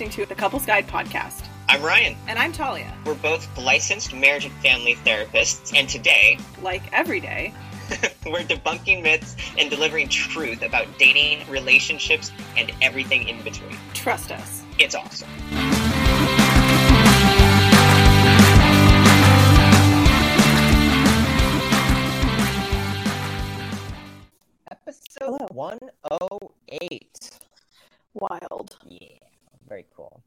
listening to the Couples Guide podcast. I'm Ryan. And I'm Talia. We're both licensed marriage and family therapists, and today, like every day, we're debunking myths and delivering truth about dating, relationships, and everything in between. Trust us. It's awesome. Episode 108. Wild. Yeah, very cool.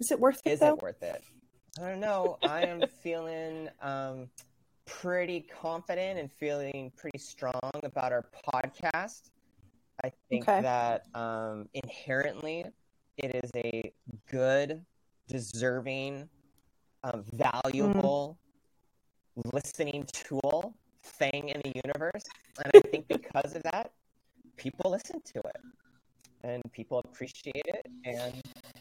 Is it worth it? Is though? it worth it? I don't know. I am feeling um, pretty confident and feeling pretty strong about our podcast. I think Okay. that um, inherently it is a good, deserving, um, valuable listening tool thing in the universe. And I think because of that, people listen to it and people appreciate it. And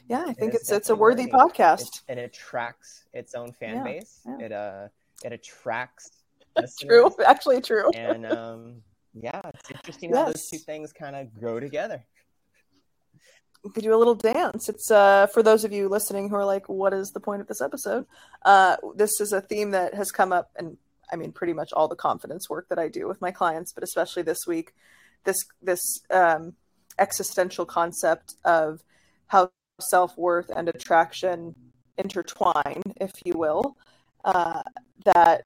Yeah, I think it's it's a worthy podcast. it, it attracts its own fan Yeah, base. yeah. It uh it attracts That's True, actually true. and um yeah, it's interesting how those two things kind of grow together. we could do a little dance. It's uh for those of you listening who are like, what is the point of this episode? Uh this is a theme that has come up and I mean pretty much all the confidence work that I do with my clients, but especially this week, this this um existential concept of how self-worth and attraction intertwine, if you will. Uh that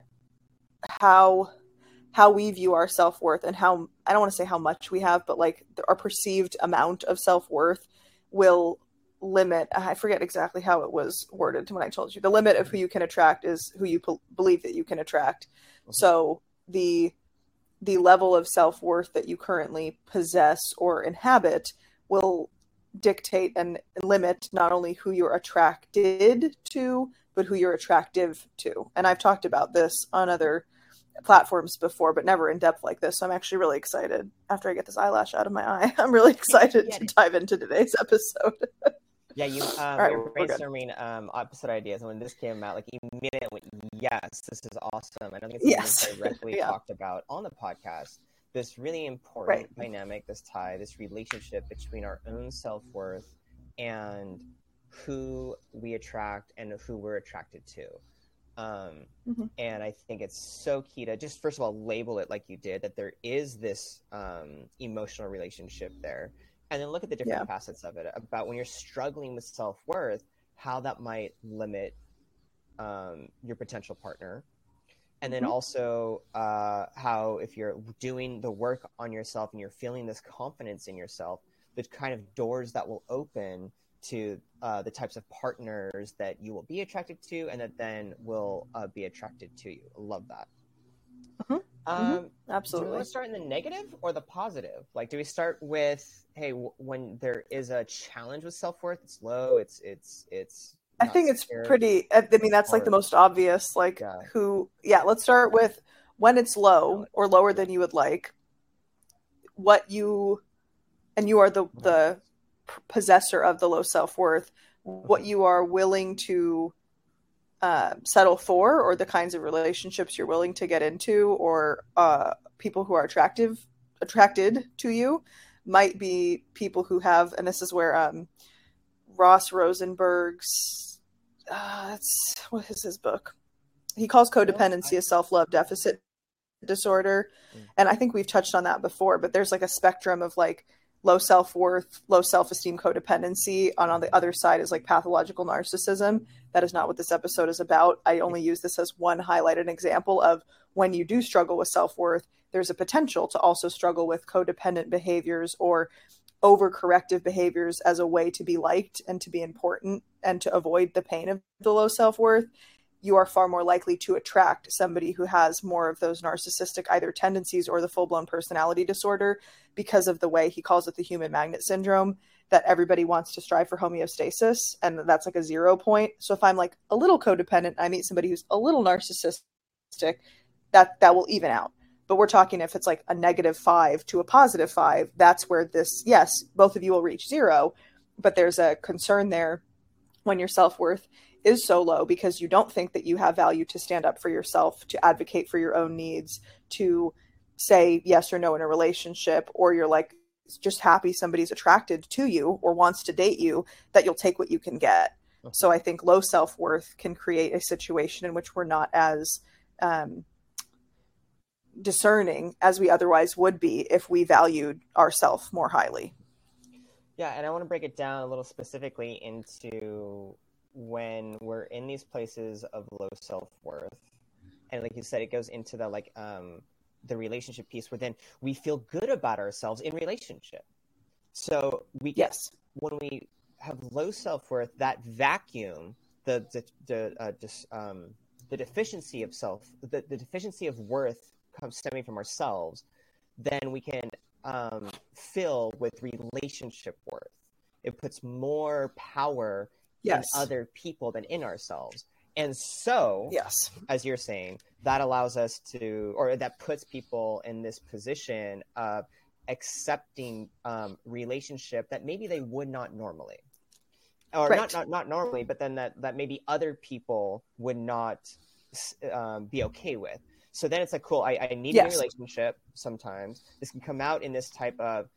how how we view our self-worth and how I don't want to say how much we have, but like our perceived amount of self-worth will limit I forget exactly how it was worded when I told you. The limit of who you can attract is who you p- believe that you can attract. So the the level of self-worth that you currently possess or inhabit will dictate and limit not only who you're attracted to but who you're attractive to. And I've talked about this on other platforms before, but never in depth like this. So I'm actually really excited after I get this eyelash out of my eye. I'm really excited to dive into today's episode. Yeah, you um, right, we were brainstorming um, episode ideas, and when this came out, like immediately went, yes, this is awesome. I don't think it's Yes. directly Yeah. talked about on the podcast. This really important Right. dynamic, this tie, this relationship between our own self worth and who we attract and who we're attracted to. Um, Mhm. And I think it's so key to just first of all label it like you did that there is this um, emotional relationship there and then look at the different Yeah. facets of it about when you're struggling with self-worth how that might limit um, your potential partner and then Mhm. also uh, how if you're doing the work on yourself and you're feeling this confidence in yourself the kind of doors that will open to uh, the types of partners that you will be attracted to and that then will uh, be attracted to you I love that Mhm. Um, do we want to start in the negative or the positive? Like, do we start with, hey, w- when there is a challenge with self worth, it's low, it's it's it's. I think it's scared. pretty. I I mean, that's like the most obvious. Like, Yeah. who? Yeah, let's start with when it's low or lower than you would like. What you, and you are the the possessor of the low self worth. What you are willing to uh, settle for, or the kinds of relationships you're willing to get into, or uh, people who are attractive attracted to you, might be people who have. And this is where um, Ross Rosenberg's uh, that's what is his book? He calls codependency a self love deficit disorder, Mm. and I think we've touched on that before. But there's like a spectrum of like low self worth, low self esteem, codependency. On on the other side is like pathological narcissism. That is not what this episode is about. I only use this as one highlighted example of when you do struggle with self worth. There's a potential to also struggle with codependent behaviors or overcorrective behaviors as a way to be liked and to be important and to avoid the pain of the low self worth, you are far more likely to attract somebody who has more of those narcissistic either tendencies or the full blown personality disorder because of the way he calls it the human magnet syndrome that everybody wants to strive for homeostasis and that's like a zero point. So if I'm like a little codependent, I meet somebody who's a little narcissistic, that that will even out but we're talking if it's like a negative five to a positive five that's where this yes both of you will reach zero but there's a concern there when your self-worth is so low because you don't think that you have value to stand up for yourself to advocate for your own needs to say yes or no in a relationship or you're like just happy somebody's attracted to you or wants to date you that you'll take what you can get. So i think low self-worth can create a situation in which we're not as um, discerning as we otherwise would be if we valued ourselves more highly. Yeah and i want to break it down a little specifically into when we're in these places of low self-worth and like you said it goes into the like um the relationship piece where then we feel good about ourselves in relationship. So we yes. when we have low self-worth that vacuum the the the, uh, dis, um, the deficiency of self the, the deficiency of worth comes stemming from ourselves then we can um, fill with relationship worth. It puts more power yes. in other people than in ourselves and so, yes, as you're saying, that allows us to, or that puts people in this position of accepting um, relationship that maybe they would not normally, or right. not, not not normally, but then that that maybe other people would not um, be okay with. So then it's like, cool. I, I need yes. a relationship. Sometimes this can come out in this type of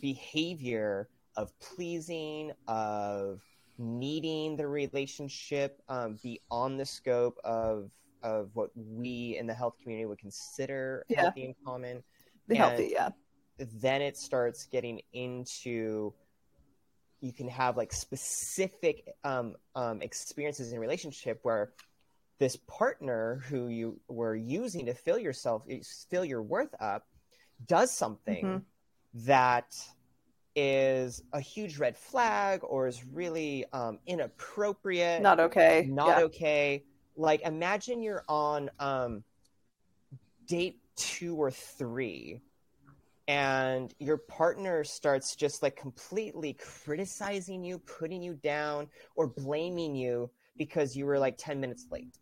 behavior of pleasing, of needing the relationship um, beyond the scope of of what we in the health community would consider yeah. healthy and common. The and healthy, yeah. Then it starts getting into you can have like specific um, um, experiences in relationship where this partner who you were using to fill yourself fill your worth up does something mm-hmm. that is a huge red flag or is really um, inappropriate, not okay, not yeah. okay. Like imagine you're on um, date two or three, and your partner starts just like completely criticizing you, putting you down, or blaming you because you were like ten minutes late.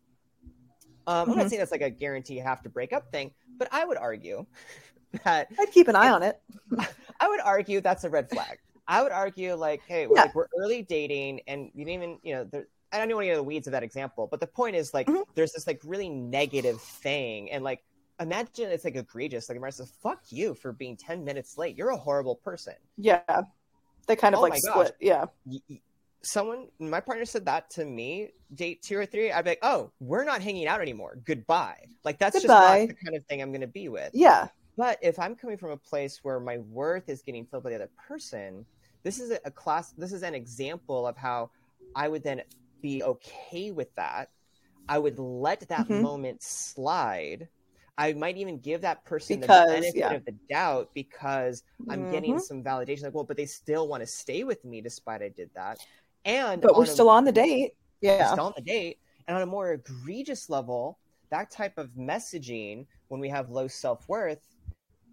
Um, mm-hmm. I'm not saying that's like a guarantee you have to break up thing, but I would argue that I'd keep an eye on it. I would argue that's a red flag. I would argue like, hey, we're, yeah. like, we're early dating, and you didn't even, you know, there, I don't want to get the weeds of that example, but the point is like, mm-hmm. there's this like really negative thing, and like, imagine it's like egregious. Like, Marissa says, "Fuck you for being ten minutes late. You're a horrible person." Yeah, they kind of oh like split. Yeah. Someone, my partner said that to me, date two or three. I'd be like, "Oh, we're not hanging out anymore. Goodbye." Like that's Goodbye. just not the kind of thing I'm going to be with. Yeah. But if I'm coming from a place where my worth is getting filled by the other person, this is a, class. This is an example of how I would then be okay with that. I would let that mm-hmm. moment slide. I might even give that person because, the benefit yeah. of the doubt because I'm mm-hmm. getting some validation. Like, well, but they still want to stay with me despite I did that. And but we're a, still on the date. Yeah, still on the date. And on a more egregious level, that type of messaging when we have low self worth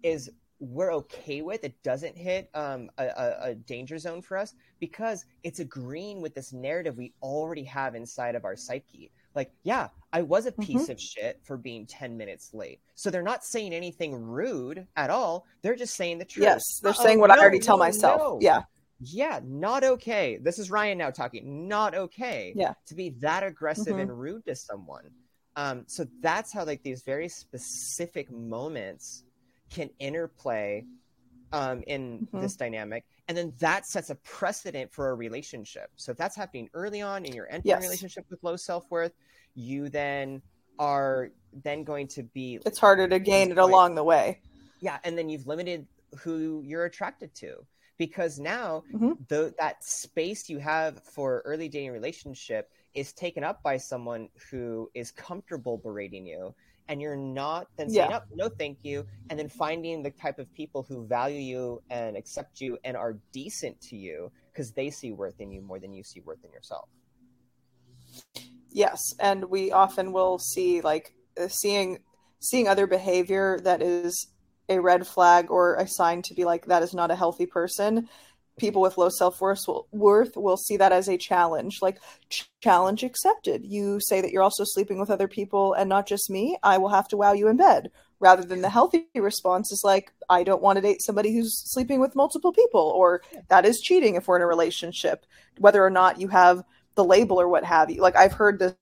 is we're okay with. It doesn't hit um, a, a, danger zone for us because it's agreeing with this narrative we already have inside of our psyche. Like, yeah, I was a piece mm-hmm. of shit for being 10 minutes late. So they're not saying anything rude at all. They're just saying the truth. Yes, they're Uh-oh, saying what no, I already tell myself. No. Yeah. Yeah, not okay. This is Ryan now talking. Not okay. Yeah. To be that aggressive mm-hmm. and rude to someone. Um, so that's how like these very specific moments can interplay um, in mm-hmm. this dynamic and then that sets a precedent for a relationship so if that's happening early on in your entering yes. relationship with low self-worth you then are then going to be it's harder to gain it along the way yeah and then you've limited who you're attracted to because now mm-hmm. the that space you have for early dating relationship is taken up by someone who is comfortable berating you and you're not then saying, yeah. oh, no, thank you, and then finding the type of people who value you and accept you and are decent to you because they see worth in you more than you see worth in yourself. Yes, and we often will see like uh, seeing seeing other behavior that is a red flag or a sign to be like that is not a healthy person people with low self-worth will, worth will see that as a challenge like challenge accepted. You say that you're also sleeping with other people and not just me i will have to wow you in bed. Rather than the healthy response is like i don't want to date somebody who's sleeping with multiple people or that is cheating if we're in a relationship whether or not you have the label or what have you. Like i've heard this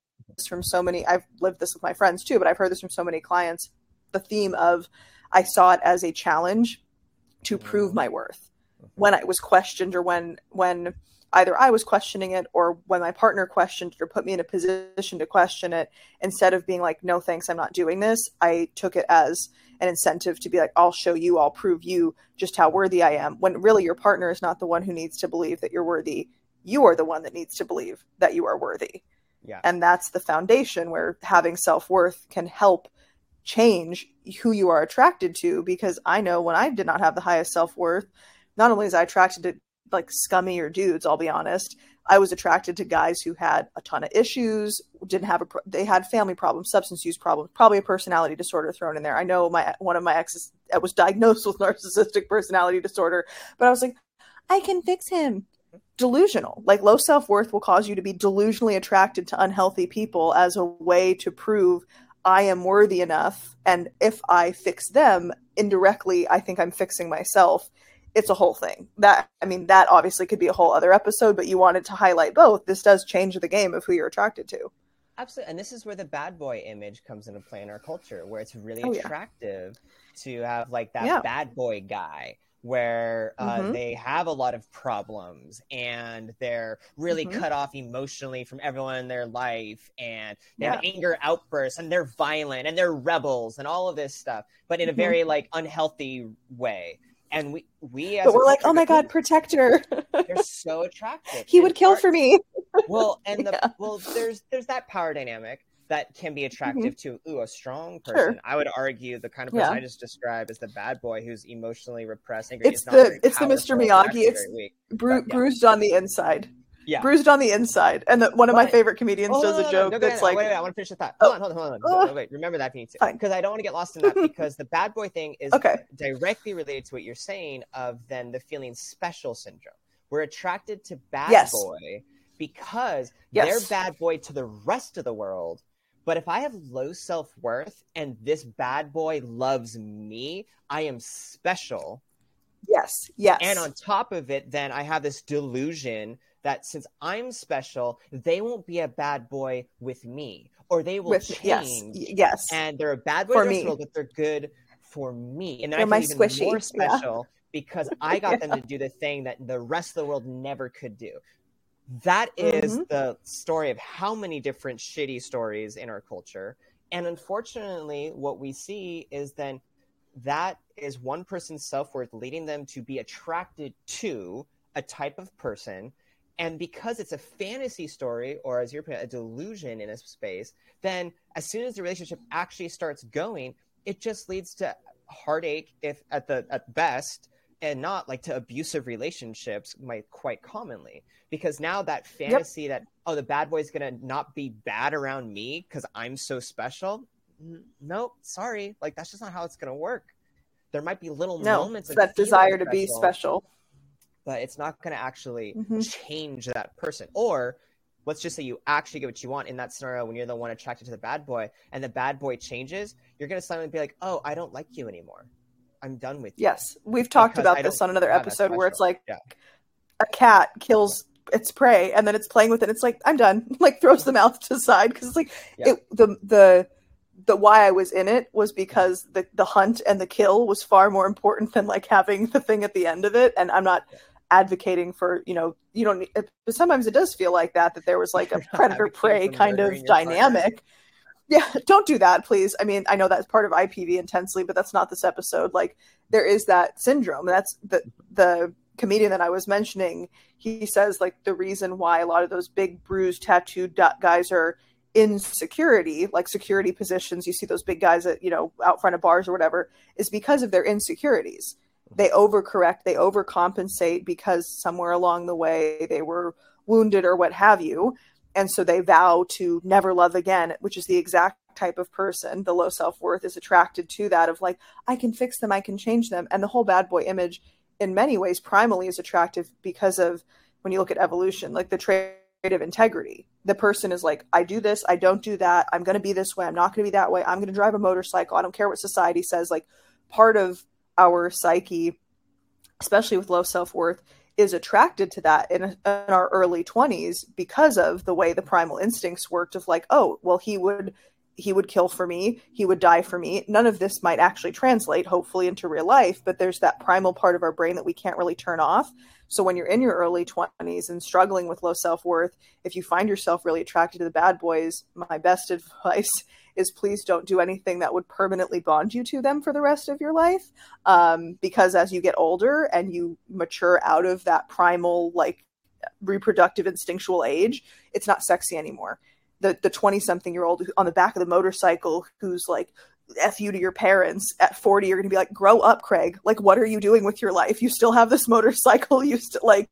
from so many i've lived this with my friends too but i've heard this from so many clients. The theme of i saw it as a challenge to prove mm-hmm. my worth when I was questioned or when when either I was questioning it or when my partner questioned it or put me in a position to question it, instead of being like, no, thanks, I'm not doing this, I took it as an incentive to be like, I'll show you, I'll prove you just how worthy I am. When really your partner is not the one who needs to believe that you're worthy. You are the one that needs to believe that you are worthy. Yeah. And that's the foundation where having self worth can help change who you are attracted to. Because I know when I did not have the highest self worth, not only is I attracted to like scummier dudes, I'll be honest, I was attracted to guys who had a ton of issues, didn't have a pro- they had family problems, substance use problems, probably a personality disorder thrown in there. I know my one of my exes was diagnosed with narcissistic personality disorder, but I was like, I can fix him. Delusional. Like low self-worth will cause you to be delusionally attracted to unhealthy people as a way to prove I am worthy enough and if I fix them indirectly, I think I'm fixing myself it's a whole thing. That I mean, that obviously could be a whole other episode, but you wanted to highlight both. This does change the game of who you're attracted to. Absolutely, and this is where the bad boy image comes into play in our culture, where it's really Oh, yeah. attractive to have like that Yeah. bad boy guy, where uh, Mhm. they have a lot of problems and they're really Mhm. cut off emotionally from everyone in their life, and they have anger outbursts, and they're violent, and they're rebels, and all of this stuff, but in a Mhm. very like unhealthy way. And we we as But we're like, oh my go, god, protector. they're so attractive. he And would kill part- for me. well and the Yeah. well there's there's that power dynamic that can be mm-hmm. attractive to ooh a strong Sure. person i would argue the kind of person Yeah. i just described as the bad boy who's emotionally repressed angry, It's is not the- it's the Mr. Miyagi, it's- Bru- But, yeah. Bruised on the inside. Yeah. Bruised on the inside. And the, one of my But- favorite comedians Oh, does no, a no, no, joke no, go that's like, wait, wait, I want to finish the thought. Oh. Hold on, hold on, hold on. Oh. No, wait, remember that if you need to. Fine. Because I don't want to get lost in that because the bad boy thing is Okay. directly related to what you're saying of then the feeling special syndrome. We're attracted to bad Yes. boy because Yes. they're bad boy to the rest of the world. But if I have low self worth and this bad boy loves me, I am special. yes, yes. And on top of it, then I have this delusion that since I'm special, they won't be a bad boy with me, or they will With, yes, change. y- yes. And they're a bad boy For to the rest of me. world, but they're good for me. And then They're I feel even squishy, more yeah. special because I got them to do the thing that the rest of the world never could do. That is Mhm. the story of how many different shitty stories in our culture. And unfortunately, what we see is then that is one person's self worth leading them to be attracted to a type of person. And because it's a fantasy story, or as you're putting it, a delusion in a space, then as soon as the relationship actually starts going, it just leads to heartache, if at the at best, and not like to abusive relationships, might quite commonly. Because now that fantasy that oh the bad boy's gonna not be bad around me because I'm so special, nope, sorry, like that's just not how it's gonna work. There might be little no, moments of that desire to be special. But it's not going to actually Mhm. change that person. Or let's just say you actually get what you want in that scenario when you're the one attracted to the bad boy and the bad boy changes, you're going to suddenly be like, oh, I don't like you anymore. I'm done with you. Yes, we've talked about this on another episode where it's like Yeah. a cat kills its prey and then it's playing with it. It's like I'm done. Like throws the mouth to the side because it's like Yeah. it, the the the why I was in it was because the the hunt and the kill was far more important than like having the thing at the end of it. And I'm not Yeah. Advocating for you know you don't. need- But sometimes it does feel like that that there was like a predator prey kind of dynamic. Yeah, don't do that, please. I mean, I know that's part of IPV intensely, but that's not this episode. Like, there is that syndrome. That's the the comedian that I was mentioning. He says like the reason why a lot of those big bruised tattooed guys are in security, like security positions. You see those big guys at you know out front of bars or whatever, is because of their insecurities. They overcorrect, they overcompensate because somewhere along the way they were wounded or what have you. And so they vow to never love again which is the exact type of person the low self-worth is attracted to that of like i can fix them i can change them. And the whole bad boy image in many ways primally is attractive because of when you look at evolution like the trait of integrity. The person is like i do this i don't do that i'm going to be this way i'm not going to be that way i'm going to drive a motorcycle i don't care what society says like part of our psyche especially with low self-worth is attracted to that in, in our early 20s because of the way the primal instincts worked of like oh well he would he would kill for me, he would die for me. None of this might actually translate, hopefully, into real life, but there's that primal part of our brain that we can't really turn off. So when you're in your early 20s and struggling with low self worth, if you find yourself really attracted to the bad boys, my best advice is please don't do anything that would permanently bond you to them for the rest of your life. Um, because as you get older and you mature out of that primal, like reproductive instinctual age, it's not sexy anymore. The the 20 something year old on the back of the motorcycle who's like f you to your parents at 40 you're going to be like grow up craig. Like what are you doing with your life? You still have this motorcycle. You still like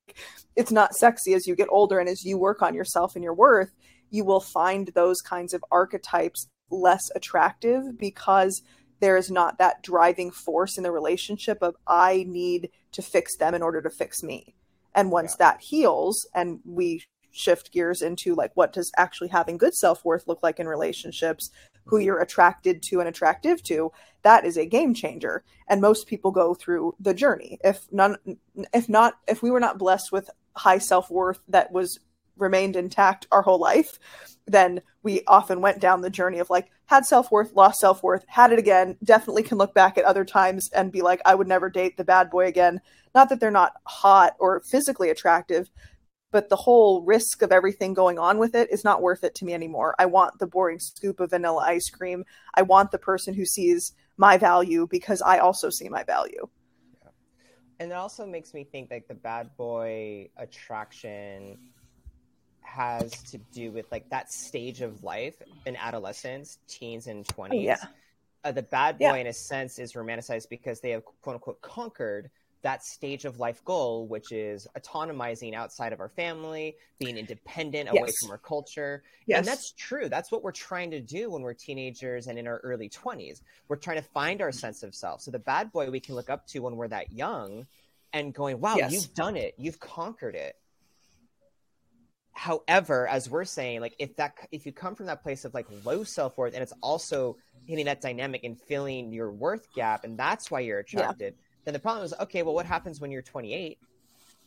it's not sexy. As you get older and as you work on yourself and your worth you will find those kinds of archetypes less attractive because there is not that driving force in the relationship of i need to fix them in order to fix me. And once yeah. that heals and we shift gears into like what does actually having good self-worth look like in relationships who mm-hmm. you're attracted to and attractive to that is a game changer. And most people go through the journey. If none if not if we were not blessed with high self-worth that was remained intact our whole life then we often went down the journey of like had self-worth lost self-worth had it again definitely can look back at other times and be like i would never date the bad boy again not that they're not hot or physically attractive but the whole risk of everything going on with it is not worth it to me anymore. I want the boring scoop of vanilla ice cream. I want the person who sees my value because I also see my value. And it also makes me think like the bad boy attraction has to do with like that stage of life in adolescence, teens and 20s. Oh, yeah. Uh, the bad boy, yeah. in a sense, is romanticized because they have quote unquote conquered that stage of life goal, which is autonomizing outside of our family, being independent away yes. from our culture. Yes. And that's true. That's what we're trying to do when we're teenagers and in our early 20s. We're trying to find our sense of self. So the bad boy we can look up to when we're that young and going, wow, yes. you've done it. You've conquered it. However, as we're saying, like if that if you come from that place of like low self worth and it's also hitting that dynamic and filling your worth gap, and that's why you're attracted. Yeah then the problem is okay well what happens when you're 28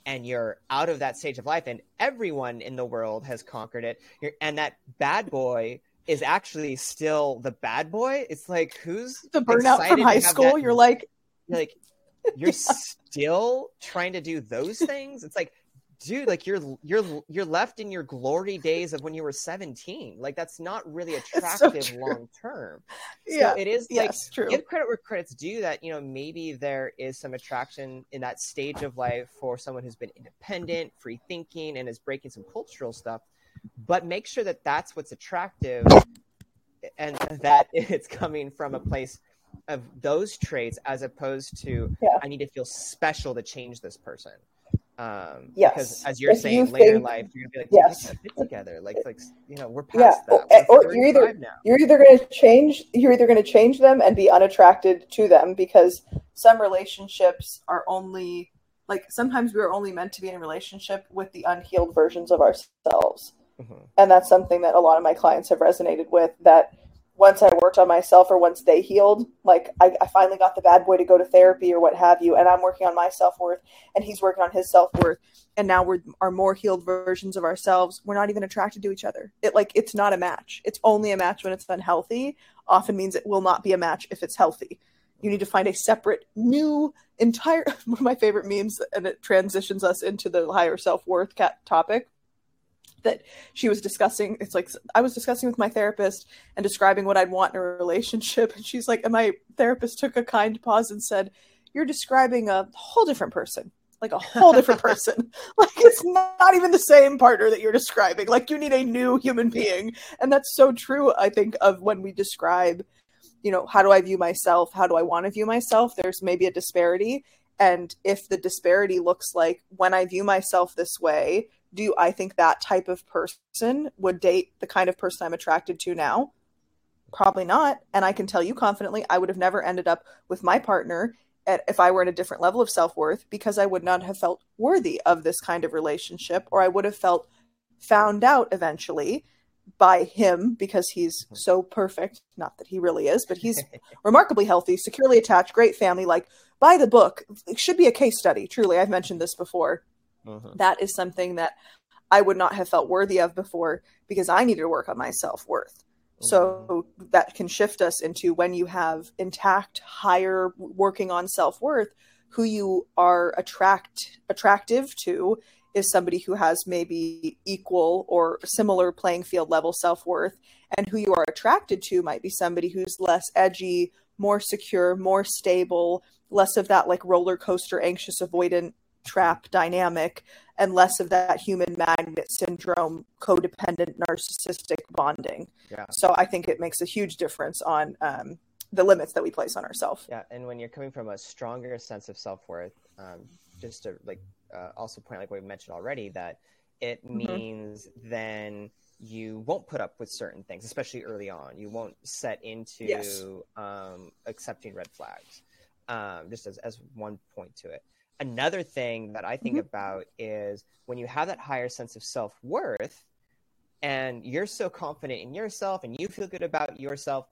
and you're out of that stage of life and everyone in the world has conquered it you're, and that bad boy is actually still the bad boy it's like who's the burnout from high school that, you're like like you're yeah. still trying to do those things it's like dude like you're you're you're left in your glory days of when you were 17 like that's not really attractive so long term so yeah it is like yes, true. give credit where credit's due that you know maybe there is some attraction in that stage of life for someone who's been independent free thinking and is breaking some cultural stuff but make sure that that's what's attractive and that it's coming from a place of those traits as opposed to yeah. i need to feel special to change this person um, yes. Because as you're if saying, you later think, in life, you're gonna be like, yes, get together. Like, like you know, we're past yeah. that. We're or you're either now. you're either going to change, you're either to change them and be unattracted to them because some relationships are only like sometimes we are only meant to be in a relationship with the unhealed versions of ourselves, mm-hmm. and that's something that a lot of my clients have resonated with. That once I worked on myself or once they healed, like I, I, finally got the bad boy to go to therapy or what have you, and I'm working on my self worth and he's working on his self worth, and now we're are more healed versions of ourselves. We're not even attracted to each other. It like it's not a match. It's only a match when it's unhealthy. Often means it will not be a match if it's healthy. You need to find a separate, new, entire. One of my favorite memes, and it transitions us into the higher self worth cat topic that she was discussing it's like i was discussing with my therapist and describing what i'd want in a relationship and she's like and my therapist took a kind pause and said you're describing a whole different person like a whole different person. Like it's not even the same partner that you're describing. Like you need a new human being. And that's so true i think of when we describe you know how do i view myself? How do i want to view myself? There's maybe a disparity. And if the disparity looks like when i view myself this way do I think that type of person would date the kind of person I'm attracted to now? Probably not. And I can tell you confidently, I would have never ended up with my partner at, if I were in a different level of self worth because I would not have felt worthy of this kind of relationship, or I would have felt found out eventually by him because he's hmm. so perfect. Not that he really is, but he's remarkably healthy, securely attached, great family. Like, by the book, it should be a case study. Truly, I've mentioned this before uh-huh. That is something that I would not have felt worthy of before because I needed to work on my self worth. So that can shift us into when you have intact, higher working on self worth, who you are attract attractive to is somebody who has maybe equal or similar playing field level self worth, and who you are attracted to might be somebody who's less edgy, more secure, more stable, less of that like roller coaster, anxious, avoidant trap dynamic, and less of that human magnet syndrome, codependent, narcissistic bonding. Yeah. So I think it makes a huge difference on um, the limits that we place on ourselves. Yeah, and when you're coming from a stronger sense of self worth, um, just to like uh, also point like we mentioned already that it Mm-hmm. means then you won't put up with certain things, especially early on. You won't set into Yes. um, accepting red flags. Um, just as, as one point to it. Another thing that I think Mhm. about is when you have that higher sense of self worth, and you're so confident in yourself, and you feel good about yourself,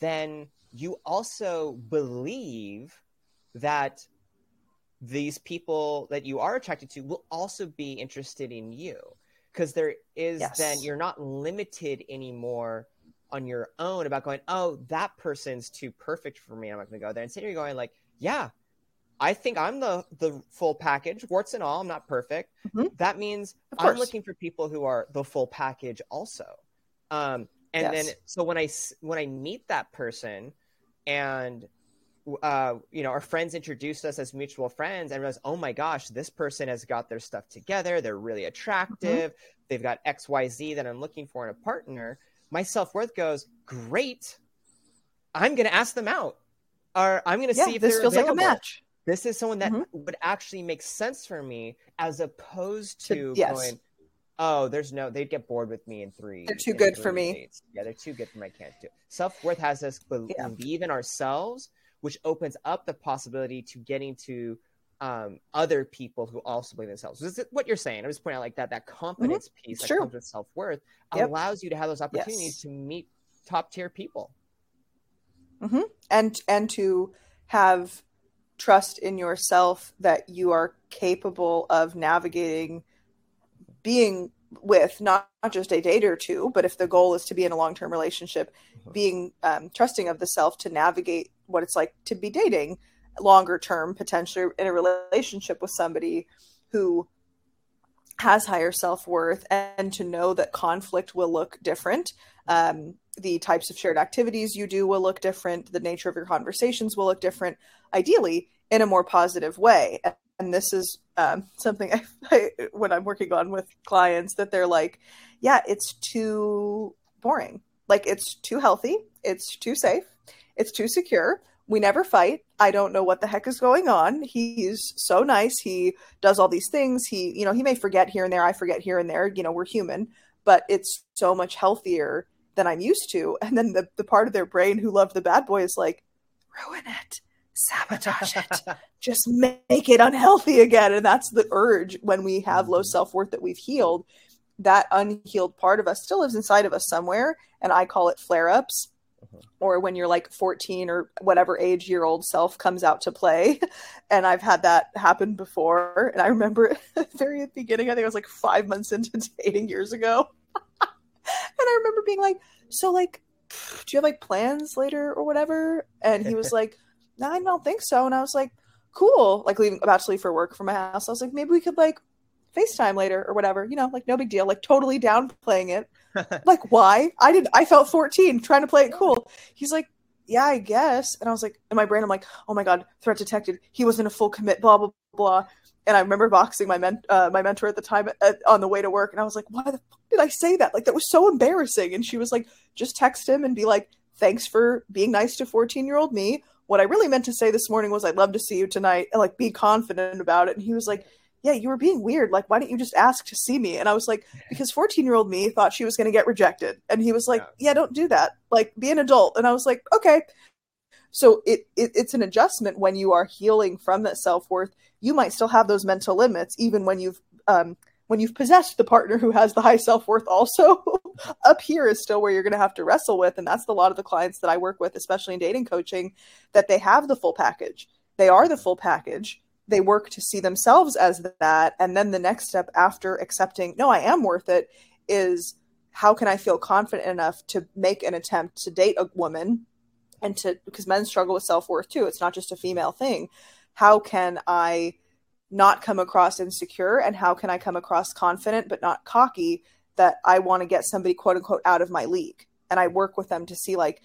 then you also believe that these people that you are attracted to will also be interested in you because there is Yes. then you're not limited anymore on your own about going oh that person's too perfect for me i'm not going to go there instead you're going like yeah i think i'm the the full package warts and all i'm not perfect Mhm. that means i'm looking for people who are the full package also um and Yes. then so when i when i meet that person and uh, you know, our friends introduced us as mutual friends and realized, oh my gosh, this person has got their stuff together. They're really attractive. They've got X, Y, Z that I'm looking for in a partner. My self worth goes, great. I'm going to ask them out, or I'm going to Yeah, see if this feels available. like a match. This is someone that Mhm. would actually make sense for me, as opposed To- yes. going, oh, there's no, they'd get bored with me in three. They're too good for me. dates. Yeah, they're too good for me. I can't do. Self worth has us be- Yeah. believe in ourselves, which opens up the possibility to getting to um, other people who also believe in themselves. This is what you're saying. I'm just pointing out like that. That confidence piece that Sure. comes with self worth Yep. allows you to have those opportunities Yes. to meet top tier people. and and to have trust in yourself that you are capable of navigating being with not, not just a date or two but if the goal is to be in a long-term relationship Mhm. being um, trusting of the self to navigate what it's like to be dating longer term potentially in a relationship with somebody who has higher self-worth and to know that conflict will look different. Um, the types of shared activities you do will look different. The nature of your conversations will look different ideally in a more positive way. And this is um, something I, I when i'm working on with clients that they're like yeah it's too boring. Like it's too healthy. It's too safe. It's too secure we never fight. I don't know what the heck is going on. He's so nice. He does all these things. He you know he may forget here and there. I forget here and there. You know we're human. But it's so much healthier than i'm used to. And then the, the part of their brain who loved the bad boy is like ruin it. Sabotage it. Just make it unhealthy again. And that's the urge when we have low Mhm. self-worth that we've healed. That unhealed part of us still lives inside of us somewhere and i call it flare-ups Mhm. or when you're like 14 or whatever age your old self comes out to play. And i've had that happen before. And i remember at the very beginning i think i was like five months into dating years ago. And i remember being like so like do you have like plans later or whatever? And he was like no i don't think so. And i was like cool. Like leaving about to leave for work from my house. I was like maybe we could like facetime later or whatever you know like no big deal like totally downplaying it. Like why? I did i felt 14 trying to play it cool. He's like yeah i guess. And i was like in my brain i'm like oh my god threat detected. He wasn't a full commit blah blah blah. And i remember boxing my men- uh, my mentor at the time at, on the way to work and i was like why the fuck did i say that? Like that was so embarrassing. And she was like just text him and be like thanks for being nice to 14 year old me. What i really meant to say this morning was i'd love to see you tonight and like be confident about it. And he was like yeah, you were being weird. Like, why didn't you just ask to see me? And I was like, because 14 year old me thought she was going to get rejected. And he was like, Yeah. yeah, don't do that. Like, be an adult. And I was like, okay. So it, it it's an adjustment when you are healing from that self worth. You might still have those mental limits, even when you've um, when you've possessed the partner who has the high self worth. Also, up here is still where you're going to have to wrestle with, and that's a lot of the clients that I work with, especially in dating coaching, that they have the full package. They are the full package they work to see themselves as that and then the next step after accepting no i am worth it is how can I feel confident enough to make an attempt to date a woman and to because men struggle with self-worth too. It's not just a female thing. How can I not come across insecure and how can I come across confident but not cocky that I want to get somebody quote unquote out of my league and I work with them to see like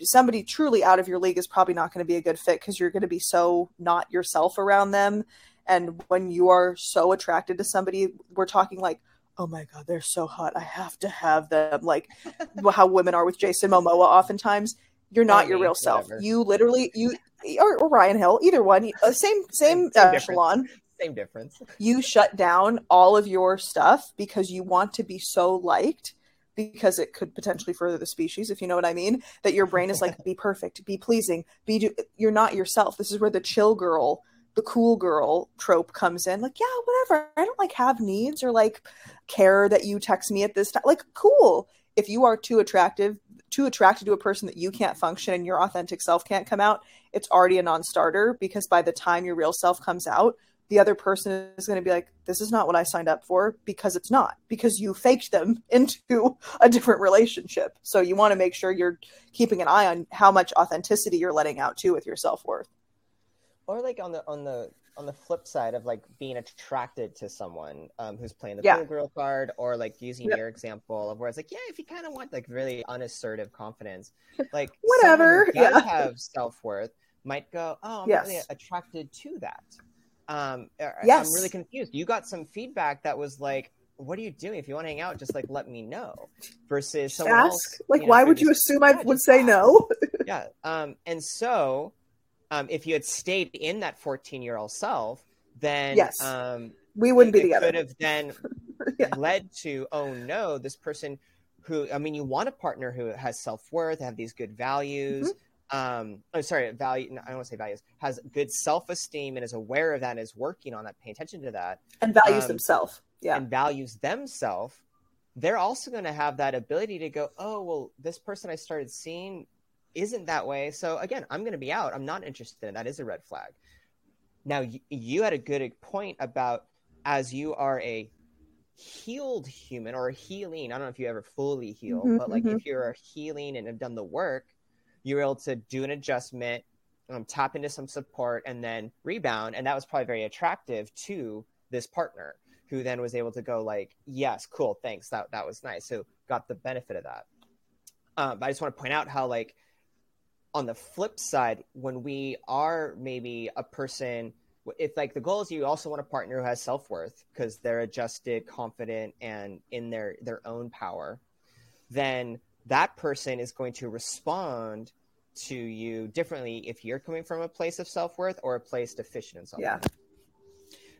somebody truly out of your league is probably not going to be a good fit because you're going to be so not yourself around them. And when you are so attracted to somebody we're talking like oh my god they're so hot. I have to have them. Like how women are with jason momoa oftentimes you're not your real self. whatever. you literally you or, or ryan hill either one uh, same same, Same- same echelon. Same difference. you shut down all of your stuff because you want to be so liked because it could potentially further the species if you know what i mean that your brain is like be perfect be pleasing be do- you're not yourself. This is where the chill girl the cool girl trope comes in. Like yeah whatever. I don't like have needs or like care that you text me at this time like cool. If you are too attractive too attracted to a person that you can't function and your authentic self can't come out it's already a non-starter because by the time your real self comes out the other person is going to be like this is not what i signed up for because it's not because you faked them into a different relationship so you want to make sure you're keeping an eye on how much authenticity you're letting out too with your self-worth or like on the on the on the flip side of like being attracted to someone um, who's playing the Yeah. cool girl card or like using Yep. your example of where it's like yeah if you kind of want like really unassertive confidence like Whatever, does yeah. have self-worth might go oh i'm Yes. really attracted to that um Yes. i'm really confused you got some feedback that was like what are you doing if you want to hang out just like let me know versus Just someone ask else like you know, why would you assume i would say ask no yeah um and so um if you had stayed in that 14 year old self then Yes. um we wouldn't be it together could have then Yeah. led to oh no this person who i mean you want a partner who has self-worth have these good values Mm-hmm. Um oh sorry value no, i don't want to say values has good self-esteem and is aware of that and is working on that paying attention to that and values um, themselves yeah and values themselves they're also going to have that ability to go oh well this person i started seeing isn't that way so again i'm going to be out i'm not interested in that is a red flag now you, you had a good point about as you are a healed human or a healing i don't know if you ever fully heal Mhm, but like mhm. if you're healing and have done the work you're able to do an adjustment um, tap into some support and then rebound. And that was probably very attractive to this partner who then was able to go like yes cool thanks that, that was nice. So got the benefit of that. Um, but i just want to point out how like on the flip side when we are maybe a person if like the goal is you also want a partner who has self-worth because they're adjusted confident and in their their own power then that person is going to respond to you differently if you're coming from a place of self-worth or a place deficient in self-worth yeah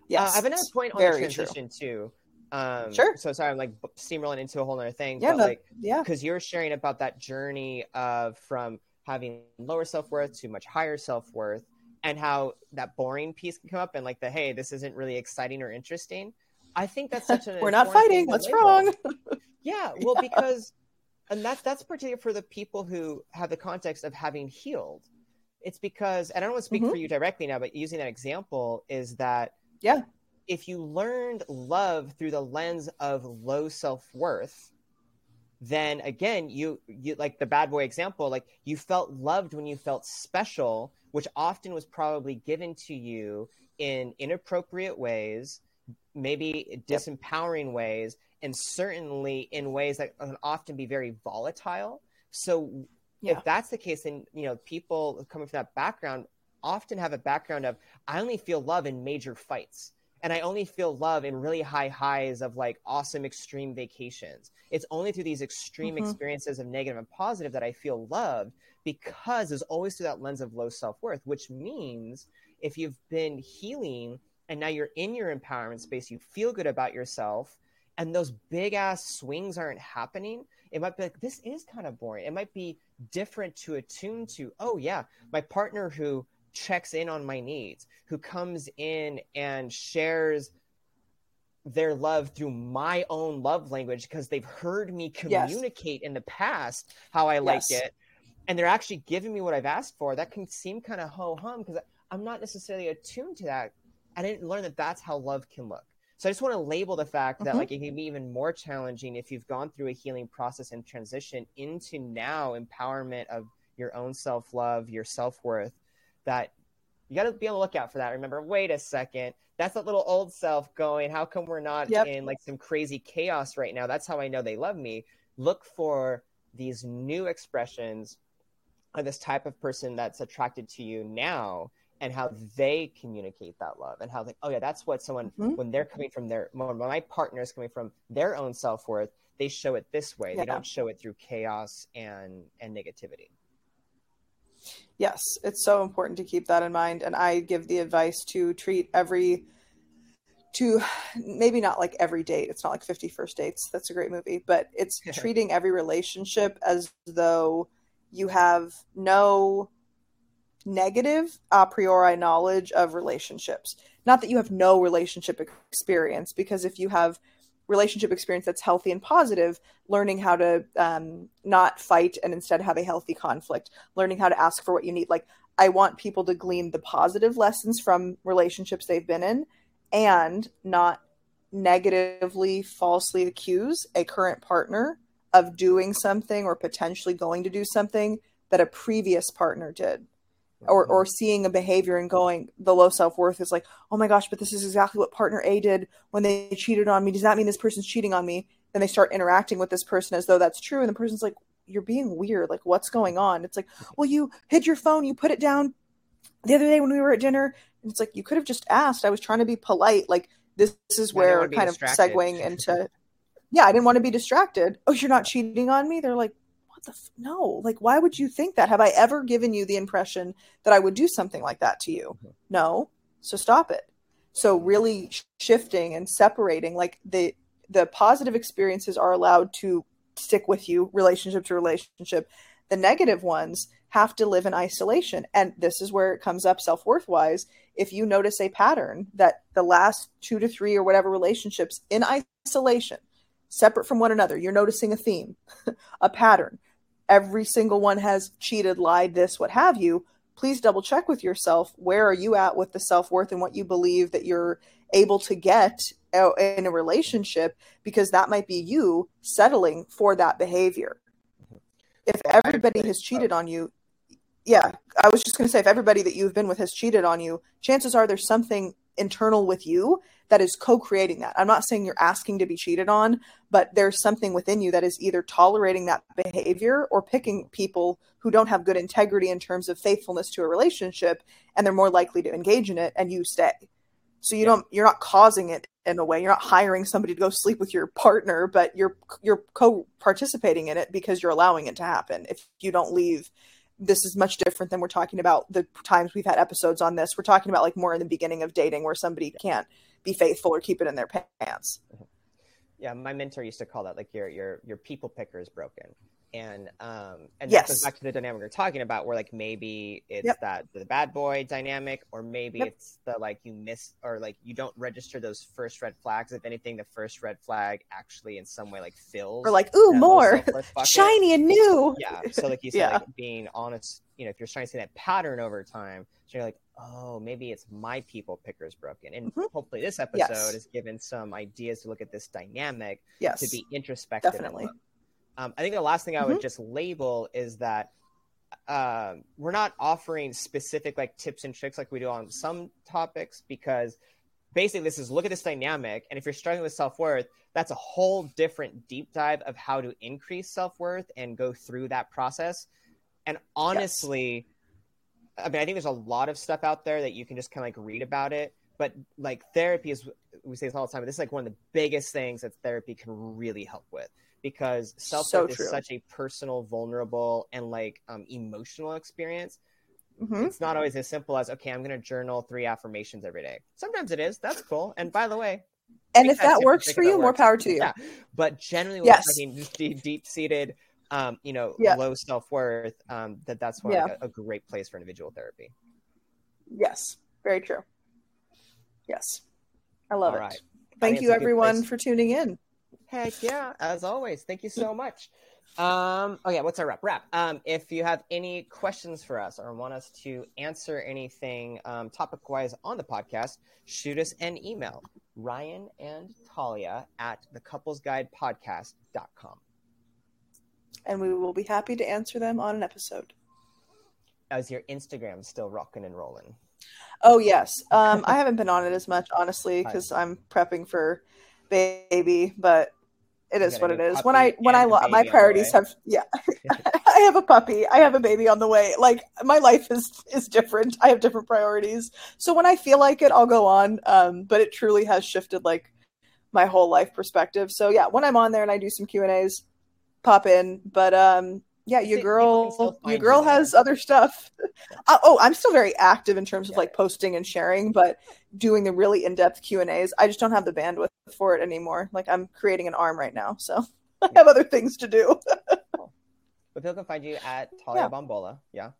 yes uh, I have another point on very the true. transition too. Um, Sure. So sorry, I'm like steamrolling into a whole other thing. yeah but no, like, yeah because you're sharing about that journey of from having lower self worth to much higher self worth, and how that boring piece can come up, and like the hey, this isn't really exciting or interesting. I think that's such an we're not fighting what's label. wrong Yeah, well, because and that's that's particular for the people who have the context of having healed. It's because, and I don't want to speak Mhm. for you directly now, but using that example is that Yeah. if you learned love through the lens of low self worth, then again, you you like the bad boy example, like you felt loved when you felt special, which often was probably given to you in inappropriate ways, maybe disempowering ways, and certainly in ways that can often be very volatile. So Yeah. if that's the case, then you know people coming from that background often have a background of I only feel love in major fights. And I only feel love in really high highs of like awesome extreme vacations. It's only through these extreme Mhm. experiences of negative and positive that I feel loved because it's always through that lens of low self worth, which means if you've been healing and now you're in your empowerment space, you feel good about yourself, and those big ass swings aren't happening, it might be like, this is kind of boring. It might be different to attune to, oh, yeah, my partner who checks in on my needs, who comes in and shares their love through my own love language because they've heard me Yes. communicate in the past how I like Yes. it. And they're actually giving me what I've asked for. That can seem kind of ho hum because I'm not necessarily attuned to that. I didn't learn that that's how love can look. So I just want to label the fact that Mhm. like it can be even more challenging if you've gone through a healing process and transition into now empowerment of your own self love, your self worth. That you got to be on the lookout for that. Remember, wait a second, that's that little old self going. How come we're not Yep. in like some crazy chaos right now? That's how I know they love me. Look for these new expressions of this type of person that's attracted to you now and how they communicate that love and how like oh yeah that's what someone Mhm. when they're coming from their when my partner is coming from their own self-worth they show it this way Yeah. they don't show it through chaos and and negativity Yes, it's so important to keep that in mind. And I give the advice to treat every, to maybe not like every date. It's not like 50 First Dates. That's a great movie. But it's treating every relationship as though you have no negative a priori knowledge of relationships. Not that you have no relationship experience, because if you have relationship experience that's healthy and positive, learning how to um, not fight and instead have a healthy conflict, learning how to ask for what you need. Like, I want people to glean the positive lessons from relationships they've been in and not negatively, falsely accuse a current partner of doing something or potentially going to do something that a previous partner did or or seeing a behavior and going the low self-worth is like oh my gosh but this is exactly what partner a did when they cheated on me. Does that mean this person's cheating on me? Then they start interacting with this person as though that's true and the person's like you're being weird. Like what's going on? It's like well you hid your phone. You put it down the other day when we were at dinner. And it's like you could have just asked. I was trying to be polite. Like this, this is Yeah, I didn't where kind of segueing into yeah i didn't want to be distracted. Oh you're not cheating on me? They're like what the f- no like why would you think that? Have i ever given you the impression that i would do something like that to you? Mhm. no. So stop it. So really shifting and separating like the the positive experiences are allowed to stick with you relationship to relationship. The negative ones have to live in isolation. And this is where it comes up self-worth wise if you notice a pattern that the last two to three or whatever relationships in isolation separate from one another you're noticing a theme a pattern every single one has cheated lied this what have you please double check with yourself. Where are you at with the self-worth and what you believe that you're able to get uh, in a relationship? Because that might be you settling for that behavior. If everybody has cheated on you yeah i was just going to say if everybody that you've been with has cheated on you chances are there's something internal with you that is co-creating that. I'm not saying you're asking to be cheated on but there's something within you that is either tolerating that behavior or picking people who don't have good integrity in terms of faithfulness to a relationship and they're more likely to engage in it and you stay. So you Yeah. don't you're not causing it in a way. You're not hiring somebody to go sleep with your partner but you're you're co-participating in it because you're allowing it to happen if you don't leave this is much different than we're talking about the times we've had episodes on this. We're talking about like more in the beginning of dating where somebody can't be faithful or keep it in their pants. Mm-hmm. Yeah my mentor used to call that like your your your people picker is broken and um and Yes. that goes back to the dynamic we're talking about where like maybe it's Yep. that the bad boy dynamic or maybe Yep. it's the like you miss or like you don't register those first red flags if anything the first red flag actually in some way like fills or like ooh more shiny and new yeah so like you said Yeah. like being honest you know if you're trying to see that pattern over time so you're like oh maybe it's my people picker is broken and Mhm. hopefully this episode Yes. has given some ideas to look at this dynamic yes to be introspective and definitely. Um, I think the last thing I would Mhm. just label is that um, we're not offering specific like tips and tricks like we do on some topics because basically this is look at this dynamic and if you're struggling with self-worth that's a whole different deep dive of how to increase self-worth and go through that process and honestly i mean i think there's a lot of stuff out there that you can just kind of like read about it but like therapy is we say this all the time but this is like one of the biggest things that therapy can really help with because self-worth is such a personal vulnerable and like um, emotional experience. Mhm. it's not always as simple as okay i'm going to journal three affirmations every day. Sometimes it is. That's cool. And by the way and if that works for you that more power to you. Yeah. But generally Yes. we're talking deep, deep-seated um, you know Yeah. low self-worth um, that that's why Yeah. like, a, a great place for individual therapy. Yes. Very true. Yes. I love All it right. Thank you it's a good everyone place. for tuning in Heck yeah, as always. Thank you so much. Um, okay, what's our wrap? Wrap. Um, if you have any questions for us or want us to answer anything um, topic wise on the podcast, shoot us an email. Ryan and Talia at the Couples Guide Podcast.com. And we will be happy to answer them on an episode. As your Instagram still rocking and rolling? Oh yes. Um, I haven't been on it as much, honestly, because I'm prepping for baby. But it is what it is. When I when I my priorities have yeah, I have a puppy. I have a baby on the way. Like my life is is different. I have different priorities. So when I feel like it, I'll go on. Um, but it truly has shifted like my whole life perspective. So yeah, when I'm on there and I do some Q and A's, pop in. But um, yeah, your girl, your girl has other stuff. uh, oh, I'm still very active in terms of yeah. like posting and sharing, but doing the really in-depth Q and A's, I just don't have the bandwidth for it anymore. Like I'm creating an arm right now, so I have other things to do. but people can find you at Talia yeah. Bombola. Yeah.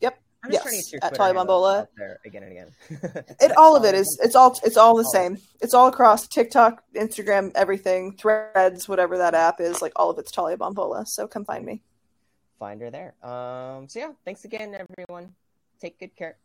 Yep. I'm just yes, to at Talia Bombola. There again and again. it all of it is. It's all. It's all the same. It's all across TikTok, Instagram, everything, Threads, whatever that app is. Like all of it's Talia Bombola. So come find me find her there. Um, so yeah, thanks again, everyone. Take good care.